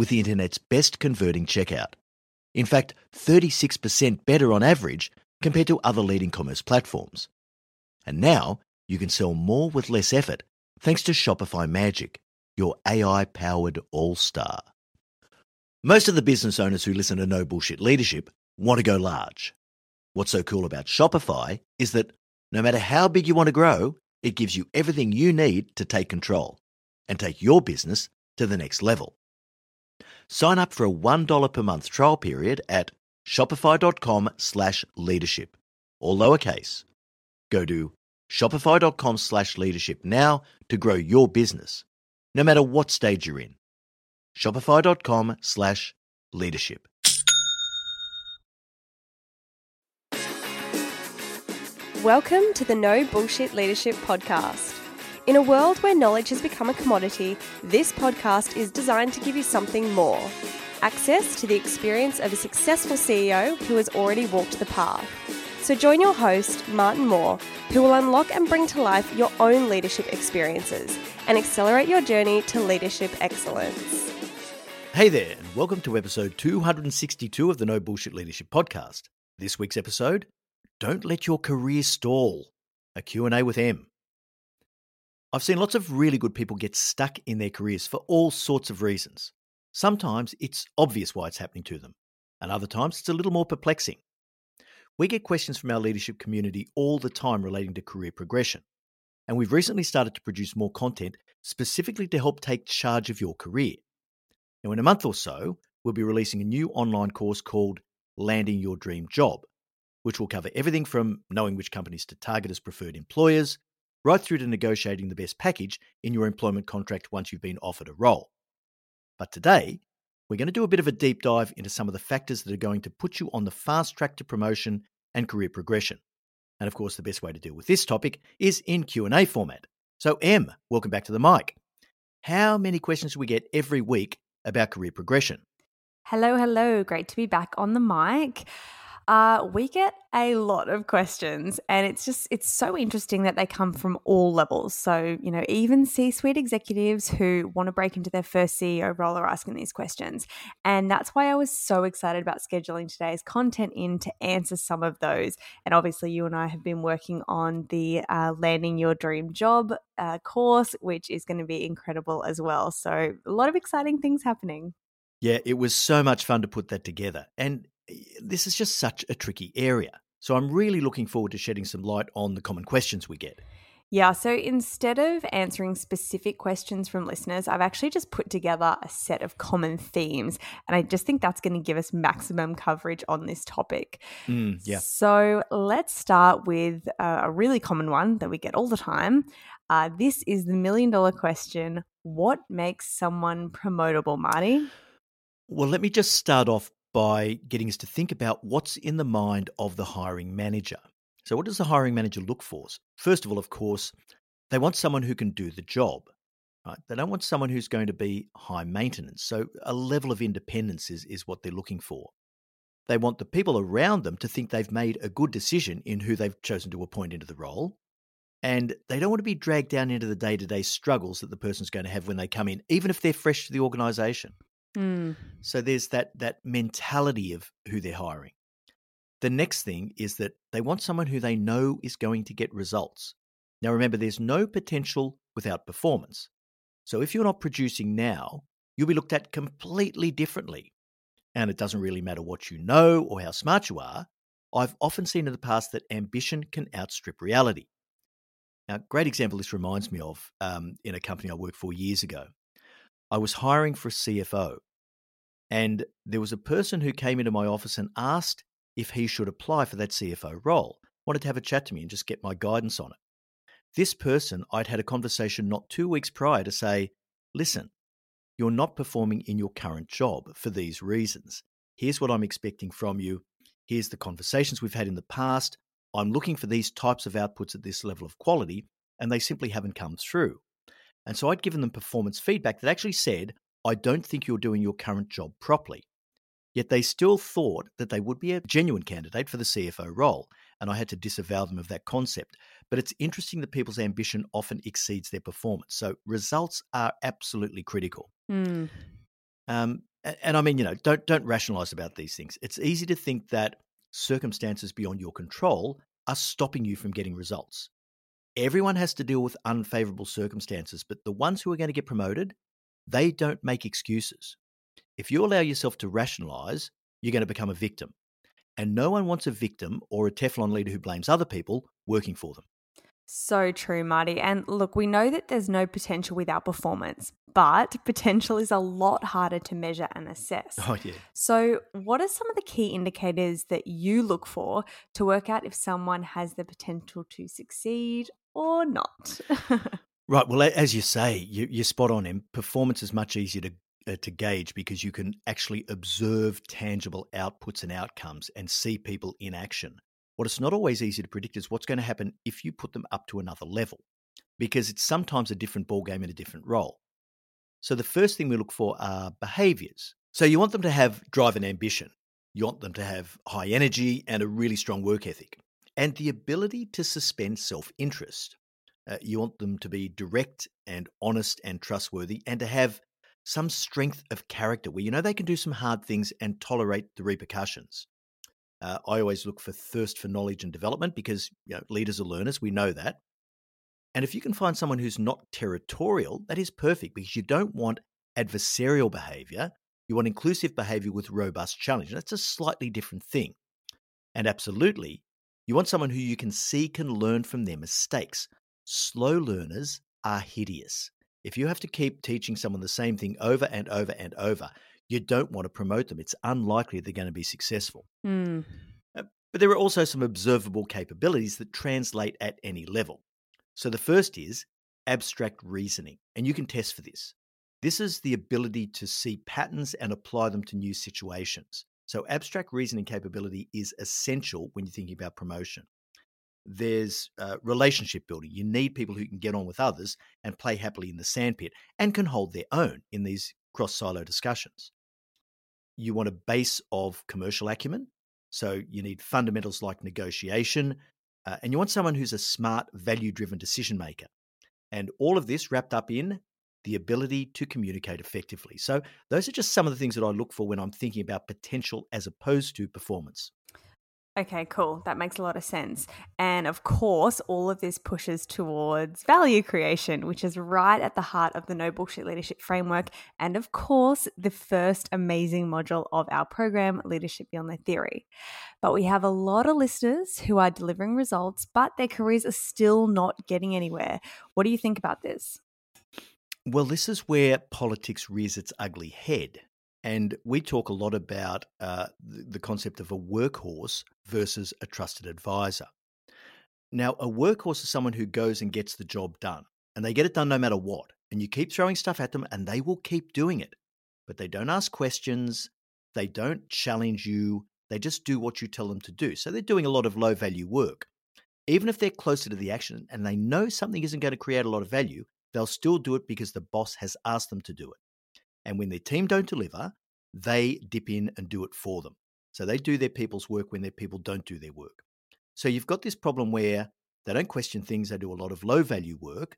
with the internet's best converting checkout. In fact, 36% better on average compared to other leading commerce platforms. And now you can sell more with less effort thanks to Shopify Magic, your AI powered all star. Most of the business owners who listen to No Bullshit Leadership want to go large. What's so cool about Shopify is that no matter how big you want to grow, it gives you everything you need to take control and take your business to the next level. Sign up for a $1 per month trial period at shopify.com slash leadership, all lowercase. Go to shopify.com slash leadership now to grow your business, no matter what stage you're in. Shopify.com slash leadership. Welcome to the No Bullshit Leadership Podcast. In a world where knowledge has become a commodity, this podcast is designed to give you something more access to the experience of a successful CEO who has already walked the path. So join your host, Martin Moore, who will unlock and bring to life your own leadership experiences and accelerate your journey to leadership excellence. Hey there, and welcome to episode 262 of the No Bullshit Leadership Podcast. This week's episode, Don't Let Your Career Stall, a Q&A with Em. I've seen lots of really good people get stuck in their careers for all sorts of reasons. Sometimes it's obvious why it's happening to them, and other times it's a little more perplexing. We get questions from our leadership community all the time relating to career progression, and we've recently started to produce more content specifically to help take charge of your career. Now, in a month or so, we'll be releasing a new online course called Landing Your Dream Job, which will cover everything from knowing which companies to target as preferred employers right through to negotiating the best package in your employment contract once you've been offered a role. But today, we're going to do a bit of a deep dive into some of the factors that are going to put you on the fast track to promotion and career progression. And of course, the best way to deal with this topic is in Q&A format. So, Em, welcome back to the mic. How many questions do we get every week about career progression? Hello, hello. Great to be back on the mic. Uh, we get a lot of questions, and it's just it's so interesting that they come from all levels. So you know, even C-suite executives who want to break into their first CEO role are asking these questions, and that's why I was so excited about scheduling today's content in to answer some of those. And obviously, you and I have been working on the uh, landing your dream job uh, course, which is going to be incredible as well. So a lot of exciting things happening. Yeah, it was so much fun to put that together. And this is just such a tricky area. So I'm really looking forward to shedding some light on the common questions we get. Yeah, so instead of answering specific questions from listeners, I've actually just put together a set of common themes. And I just think that's going to give us maximum coverage on this topic. Mm, yeah. So let's start with a really common one that we get all the time. Uh, this is the million dollar question What makes someone promotable, Marty? Well, let me just start off by getting us to think about what's in the mind of the hiring manager. So, what does the hiring manager look for? First of all, of course, they want someone who can do the job. Right? They don't want someone who's going to be high maintenance. So, a level of independence is, is what they're looking for. They want the people around them to think they've made a good decision in who they've chosen to appoint into the role. And they don't want to be dragged down into the day to day struggles that the person's going to have when they come in, even if they're fresh to the organization. Mm. So there's that that mentality of who they're hiring. The next thing is that they want someone who they know is going to get results. Now remember there's no potential without performance. So if you're not producing now, you'll be looked at completely differently. And it doesn't really matter what you know or how smart you are. I've often seen in the past that ambition can outstrip reality. Now, great example this reminds me of um, in a company I worked for years ago. I was hiring for a CFO, and there was a person who came into my office and asked if he should apply for that CFO role. Wanted to have a chat to me and just get my guidance on it. This person, I'd had a conversation not two weeks prior to say, listen, you're not performing in your current job for these reasons. Here's what I'm expecting from you. Here's the conversations we've had in the past. I'm looking for these types of outputs at this level of quality, and they simply haven't come through. And so I'd given them performance feedback that actually said, I don't think you're doing your current job properly. Yet they still thought that they would be a genuine candidate for the CFO role, and I had to disavow them of that concept. But it's interesting that people's ambition often exceeds their performance. So results are absolutely critical. Mm. Um, and, and I mean, you know, don't don't rationalize about these things. It's easy to think that circumstances beyond your control are stopping you from getting results. Everyone has to deal with unfavorable circumstances, but the ones who are going to get promoted, they don't make excuses. If you allow yourself to rationalize, you're going to become a victim. And no one wants a victim or a Teflon leader who blames other people working for them. So true, Marty. And look, we know that there's no potential without performance, but potential is a lot harder to measure and assess. Oh, yeah. So, what are some of the key indicators that you look for to work out if someone has the potential to succeed or not? right. Well, as you say, you, are spot on. And performance is much easier to uh, to gauge because you can actually observe tangible outputs and outcomes and see people in action. What it's not always easy to predict is what's going to happen if you put them up to another level, because it's sometimes a different ballgame in a different role. So the first thing we look for are behaviors. So you want them to have drive and ambition. You want them to have high energy and a really strong work ethic, and the ability to suspend self interest. Uh, you want them to be direct and honest and trustworthy, and to have some strength of character where you know they can do some hard things and tolerate the repercussions. Uh, I always look for thirst for knowledge and development because you know, leaders are learners. We know that. And if you can find someone who's not territorial, that is perfect because you don't want adversarial behavior. You want inclusive behavior with robust challenge. That's a slightly different thing. And absolutely, you want someone who you can see can learn from their mistakes. Slow learners are hideous. If you have to keep teaching someone the same thing over and over and over, you don't want to promote them. It's unlikely they're going to be successful. Mm. But there are also some observable capabilities that translate at any level. So the first is abstract reasoning, and you can test for this. This is the ability to see patterns and apply them to new situations. So, abstract reasoning capability is essential when you're thinking about promotion there's uh, relationship building. You need people who can get on with others and play happily in the sandpit and can hold their own in these cross silo discussions. You want a base of commercial acumen. So you need fundamentals like negotiation, uh, and you want someone who's a smart, value driven decision maker. And all of this wrapped up in the ability to communicate effectively. So, those are just some of the things that I look for when I'm thinking about potential as opposed to performance. Okay, cool. That makes a lot of sense. And of course, all of this pushes towards value creation, which is right at the heart of the No Bullshit Leadership Framework. And of course, the first amazing module of our program, Leadership Beyond the Theory. But we have a lot of listeners who are delivering results, but their careers are still not getting anywhere. What do you think about this? Well, this is where politics rears its ugly head. And we talk a lot about uh, the concept of a workhorse versus a trusted advisor. Now, a workhorse is someone who goes and gets the job done, and they get it done no matter what. And you keep throwing stuff at them, and they will keep doing it. But they don't ask questions, they don't challenge you, they just do what you tell them to do. So they're doing a lot of low value work. Even if they're closer to the action and they know something isn't going to create a lot of value, they'll still do it because the boss has asked them to do it. And when their team don't deliver, they dip in and do it for them. So they do their people's work when their people don't do their work. So you've got this problem where they don't question things, they do a lot of low value work.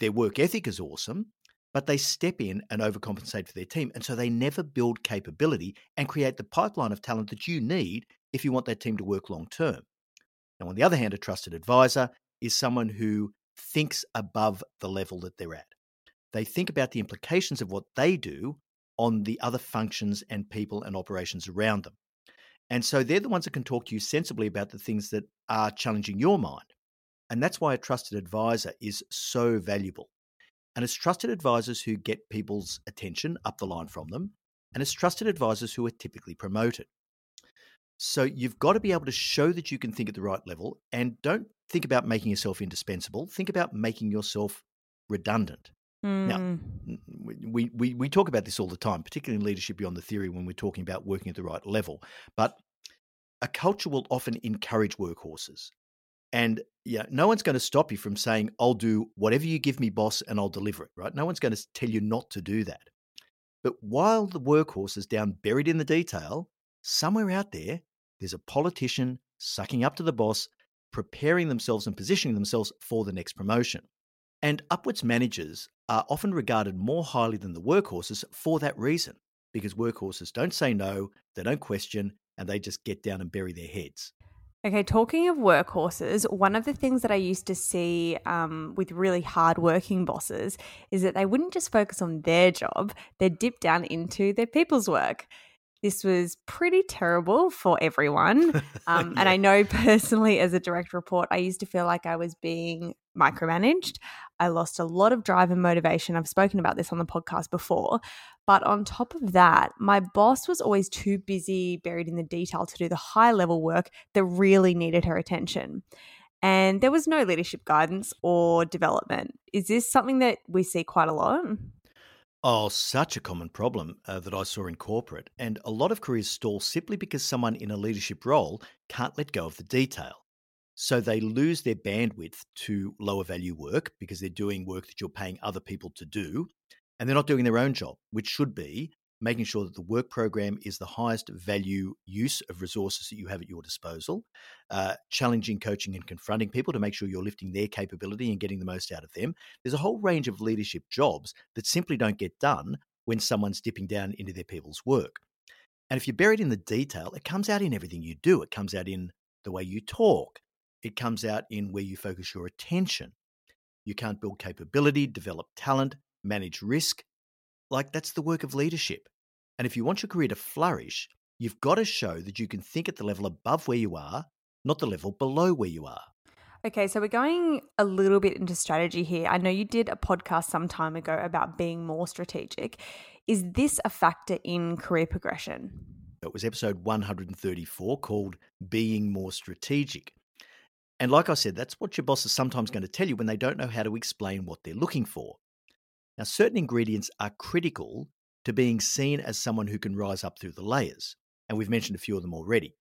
Their work ethic is awesome, but they step in and overcompensate for their team. And so they never build capability and create the pipeline of talent that you need if you want that team to work long term. Now, on the other hand, a trusted advisor is someone who thinks above the level that they're at. They think about the implications of what they do on the other functions and people and operations around them. And so they're the ones that can talk to you sensibly about the things that are challenging your mind. And that's why a trusted advisor is so valuable. And it's trusted advisors who get people's attention up the line from them, and it's trusted advisors who are typically promoted. So you've got to be able to show that you can think at the right level and don't think about making yourself indispensable. Think about making yourself redundant. Mm. Now, we, we, we talk about this all the time, particularly in Leadership Beyond the Theory when we're talking about working at the right level. But a culture will often encourage workhorses. And yeah, no one's going to stop you from saying, I'll do whatever you give me, boss, and I'll deliver it, right? No one's going to tell you not to do that. But while the workhorse is down buried in the detail, somewhere out there, there's a politician sucking up to the boss, preparing themselves and positioning themselves for the next promotion. And upwards managers are often regarded more highly than the workhorses for that reason, because workhorses don't say no, they don't question, and they just get down and bury their heads. Okay, talking of workhorses, one of the things that I used to see um, with really hardworking bosses is that they wouldn't just focus on their job, they'd dip down into their people's work. This was pretty terrible for everyone. Um, yeah. And I know personally, as a direct report, I used to feel like I was being micromanaged. I lost a lot of drive and motivation. I've spoken about this on the podcast before. But on top of that, my boss was always too busy, buried in the detail to do the high level work that really needed her attention. And there was no leadership guidance or development. Is this something that we see quite a lot? Oh, such a common problem uh, that I saw in corporate. And a lot of careers stall simply because someone in a leadership role can't let go of the detail. So they lose their bandwidth to lower value work because they're doing work that you're paying other people to do. And they're not doing their own job, which should be making sure that the work program is the highest value use of resources that you have at your disposal, uh, challenging, coaching, and confronting people to make sure you're lifting their capability and getting the most out of them. There's a whole range of leadership jobs that simply don't get done when someone's dipping down into their people's work. And if you're buried in the detail, it comes out in everything you do. It comes out in the way you talk, it comes out in where you focus your attention. You can't build capability, develop talent, manage risk. Like that's the work of leadership. And if you want your career to flourish, you've got to show that you can think at the level above where you are, not the level below where you are. Okay, so we're going a little bit into strategy here. I know you did a podcast some time ago about being more strategic. Is this a factor in career progression? It was episode 134 called Being More Strategic. And like I said, that's what your boss is sometimes going to tell you when they don't know how to explain what they're looking for. Now, certain ingredients are critical to being seen as someone who can rise up through the layers, and we've mentioned a few of them already.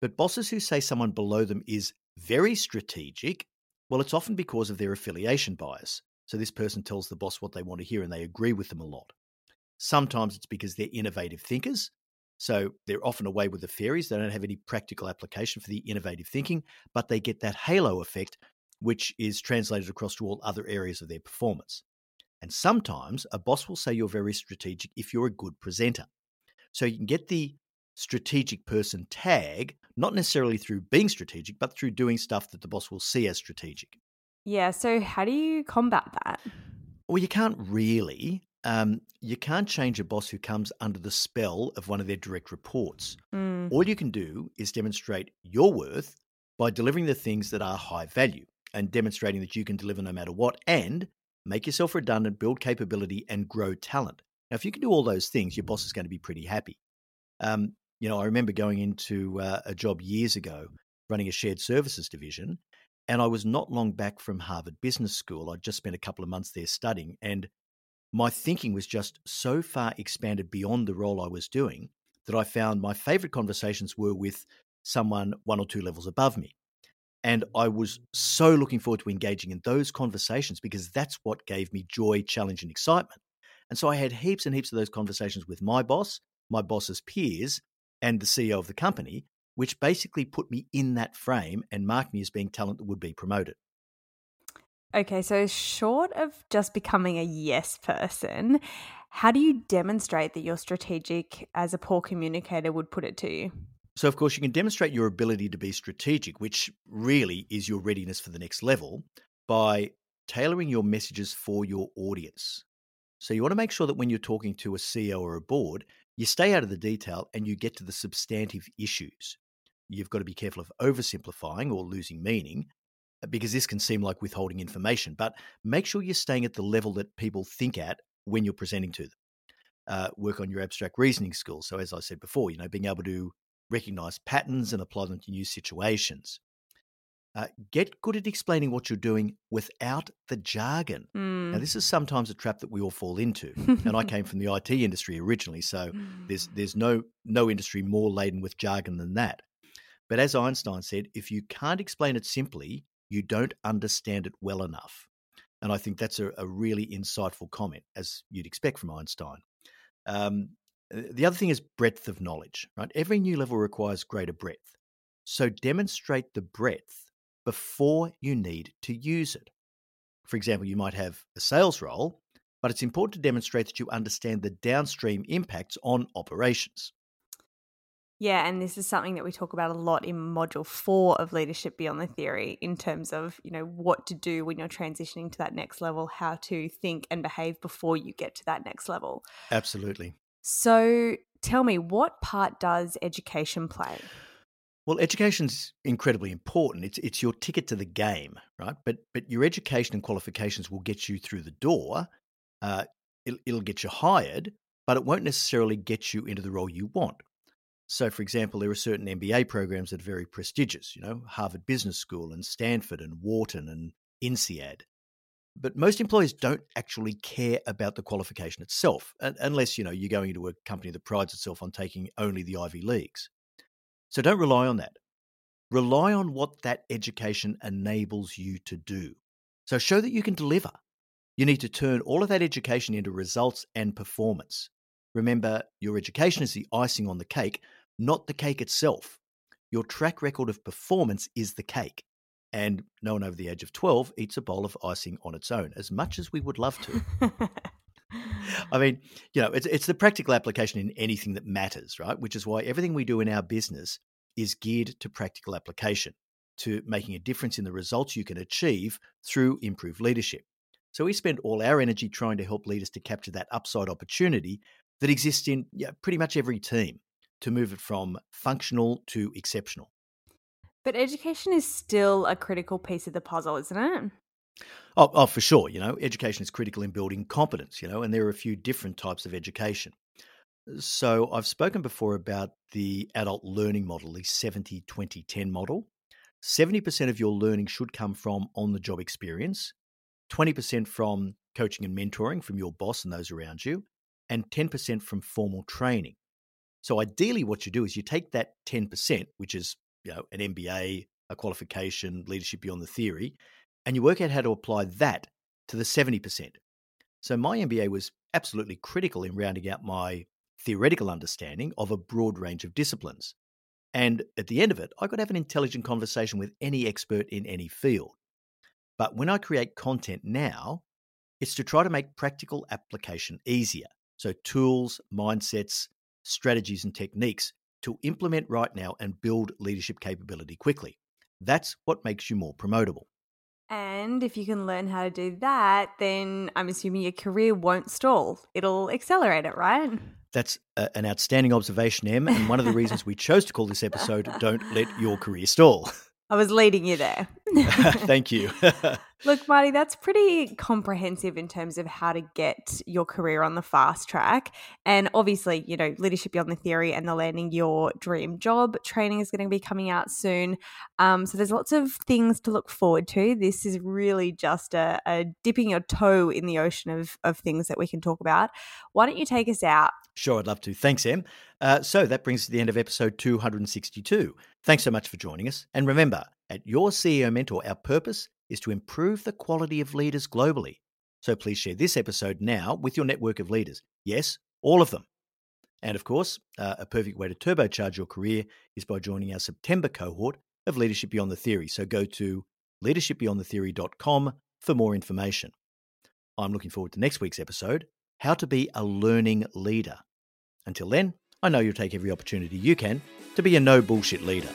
But bosses who say someone below them is very strategic, well, it's often because of their affiliation bias. So this person tells the boss what they want to hear and they agree with them a lot. Sometimes it's because they're innovative thinkers, so they're often away with the fairies. They don't have any practical application for the innovative thinking, but they get that halo effect, which is translated across to all other areas of their performance. And sometimes a boss will say you're very strategic if you're a good presenter. So you can get the strategic person tag, not necessarily through being strategic, but through doing stuff that the boss will see as strategic. Yeah. So how do you combat that? Well, you can't really um, you can't change a boss who comes under the spell of one of their direct reports. Mm. All you can do is demonstrate your worth by delivering the things that are high value and demonstrating that you can deliver no matter what and make yourself redundant, build capability, and grow talent. Now, if you can do all those things, your boss is going to be pretty happy. Um, you know, I remember going into uh, a job years ago running a shared services division, and I was not long back from Harvard Business School. I'd just spent a couple of months there studying, and my thinking was just so far expanded beyond the role I was doing that I found my favorite conversations were with someone one or two levels above me. And I was so looking forward to engaging in those conversations because that's what gave me joy, challenge, and excitement. And so I had heaps and heaps of those conversations with my boss, my boss's peers, and the CEO of the company, which basically put me in that frame and marked me as being talent that would be promoted. Okay, so short of just becoming a yes person, how do you demonstrate that you're strategic as a poor communicator would put it to you? So, of course, you can demonstrate your ability to be strategic, which really is your readiness for the next level, by tailoring your messages for your audience. So, you want to make sure that when you're talking to a CEO or a board, you stay out of the detail and you get to the substantive issues. You've got to be careful of oversimplifying or losing meaning because this can seem like withholding information, but make sure you're staying at the level that people think at when you're presenting to them. Uh, work on your abstract reasoning skills. So, as I said before, you know, being able to recognize patterns and apply them to new situations. Uh, get good at explaining what you're doing without the jargon. Mm. Now, this is sometimes a trap that we all fall into. and I came from the IT industry originally, so there's there's no no industry more laden with jargon than that. But as Einstein said, if you can't explain it simply, you don't understand it well enough. And I think that's a, a really insightful comment, as you'd expect from Einstein. Um, the other thing is breadth of knowledge, right? Every new level requires greater breadth. So demonstrate the breadth before you need to use it. For example, you might have a sales role, but it's important to demonstrate that you understand the downstream impacts on operations. Yeah, and this is something that we talk about a lot in module four of Leadership Beyond the Theory in terms of, you know, what to do when you're transitioning to that next level, how to think and behave before you get to that next level. Absolutely. So tell me, what part does education play? Well, education's incredibly important. It's it's your ticket to the game, right? But but your education and qualifications will get you through the door. Uh, it'll, it'll get you hired, but it won't necessarily get you into the role you want. So, for example, there are certain MBA programs that are very prestigious. You know, Harvard Business School and Stanford and Wharton and INSEAD. But most employers don't actually care about the qualification itself, unless you know you're going into a company that prides itself on taking only the Ivy Leagues. So don't rely on that. Rely on what that education enables you to do. So show that you can deliver. You need to turn all of that education into results and performance. Remember, your education is the icing on the cake, not the cake itself. Your track record of performance is the cake. And no one over the age of 12 eats a bowl of icing on its own, as much as we would love to. I mean, you know, it's it's the practical application in anything that matters, right? Which is why everything we do in our business is geared to practical application, to making a difference in the results you can achieve through improved leadership. So we spend all our energy trying to help leaders to capture that upside opportunity that exists in pretty much every team to move it from functional to exceptional. But education is still a critical piece of the puzzle, isn't it? Oh, oh, for sure. You know, education is critical in building competence, you know, and there are a few different types of education. So I've spoken before about the adult learning model, the 70 20 10 model. 70% of your learning should come from on the job experience, 20% from coaching and mentoring from your boss and those around you, and 10% from formal training. So ideally, what you do is you take that 10%, which is you know, an MBA, a qualification, leadership beyond the theory, and you work out how to apply that to the 70%. So my MBA was absolutely critical in rounding out my theoretical understanding of a broad range of disciplines. And at the end of it, I could have an intelligent conversation with any expert in any field. But when I create content now, it's to try to make practical application easier. So, tools, mindsets, strategies, and techniques to implement right now and build leadership capability quickly. That's what makes you more promotable. And if you can learn how to do that, then I'm assuming your career won't stall. It'll accelerate it, right? That's a, an outstanding observation, Em. And one of the reasons we chose to call this episode Don't Let Your Career Stall. I was leading you there. Thank you. Look, Marty, that's pretty comprehensive in terms of how to get your career on the fast track. And obviously, you know, Leadership Beyond the Theory and the Landing Your Dream Job training is going to be coming out soon. Um, so there's lots of things to look forward to. This is really just a, a dipping your toe in the ocean of, of things that we can talk about. Why don't you take us out? Sure, I'd love to. Thanks, Em. Uh, so that brings us to the end of episode 262. Thanks so much for joining us. And remember, at Your CEO Mentor, our purpose is to improve the quality of leaders globally. So please share this episode now with your network of leaders. Yes, all of them. And of course, uh, a perfect way to turbocharge your career is by joining our September cohort of Leadership Beyond the Theory. So go to leadershipbeyondthetheory.com for more information. I'm looking forward to next week's episode How to Be a Learning Leader. Until then, I know you'll take every opportunity you can to be a no bullshit leader.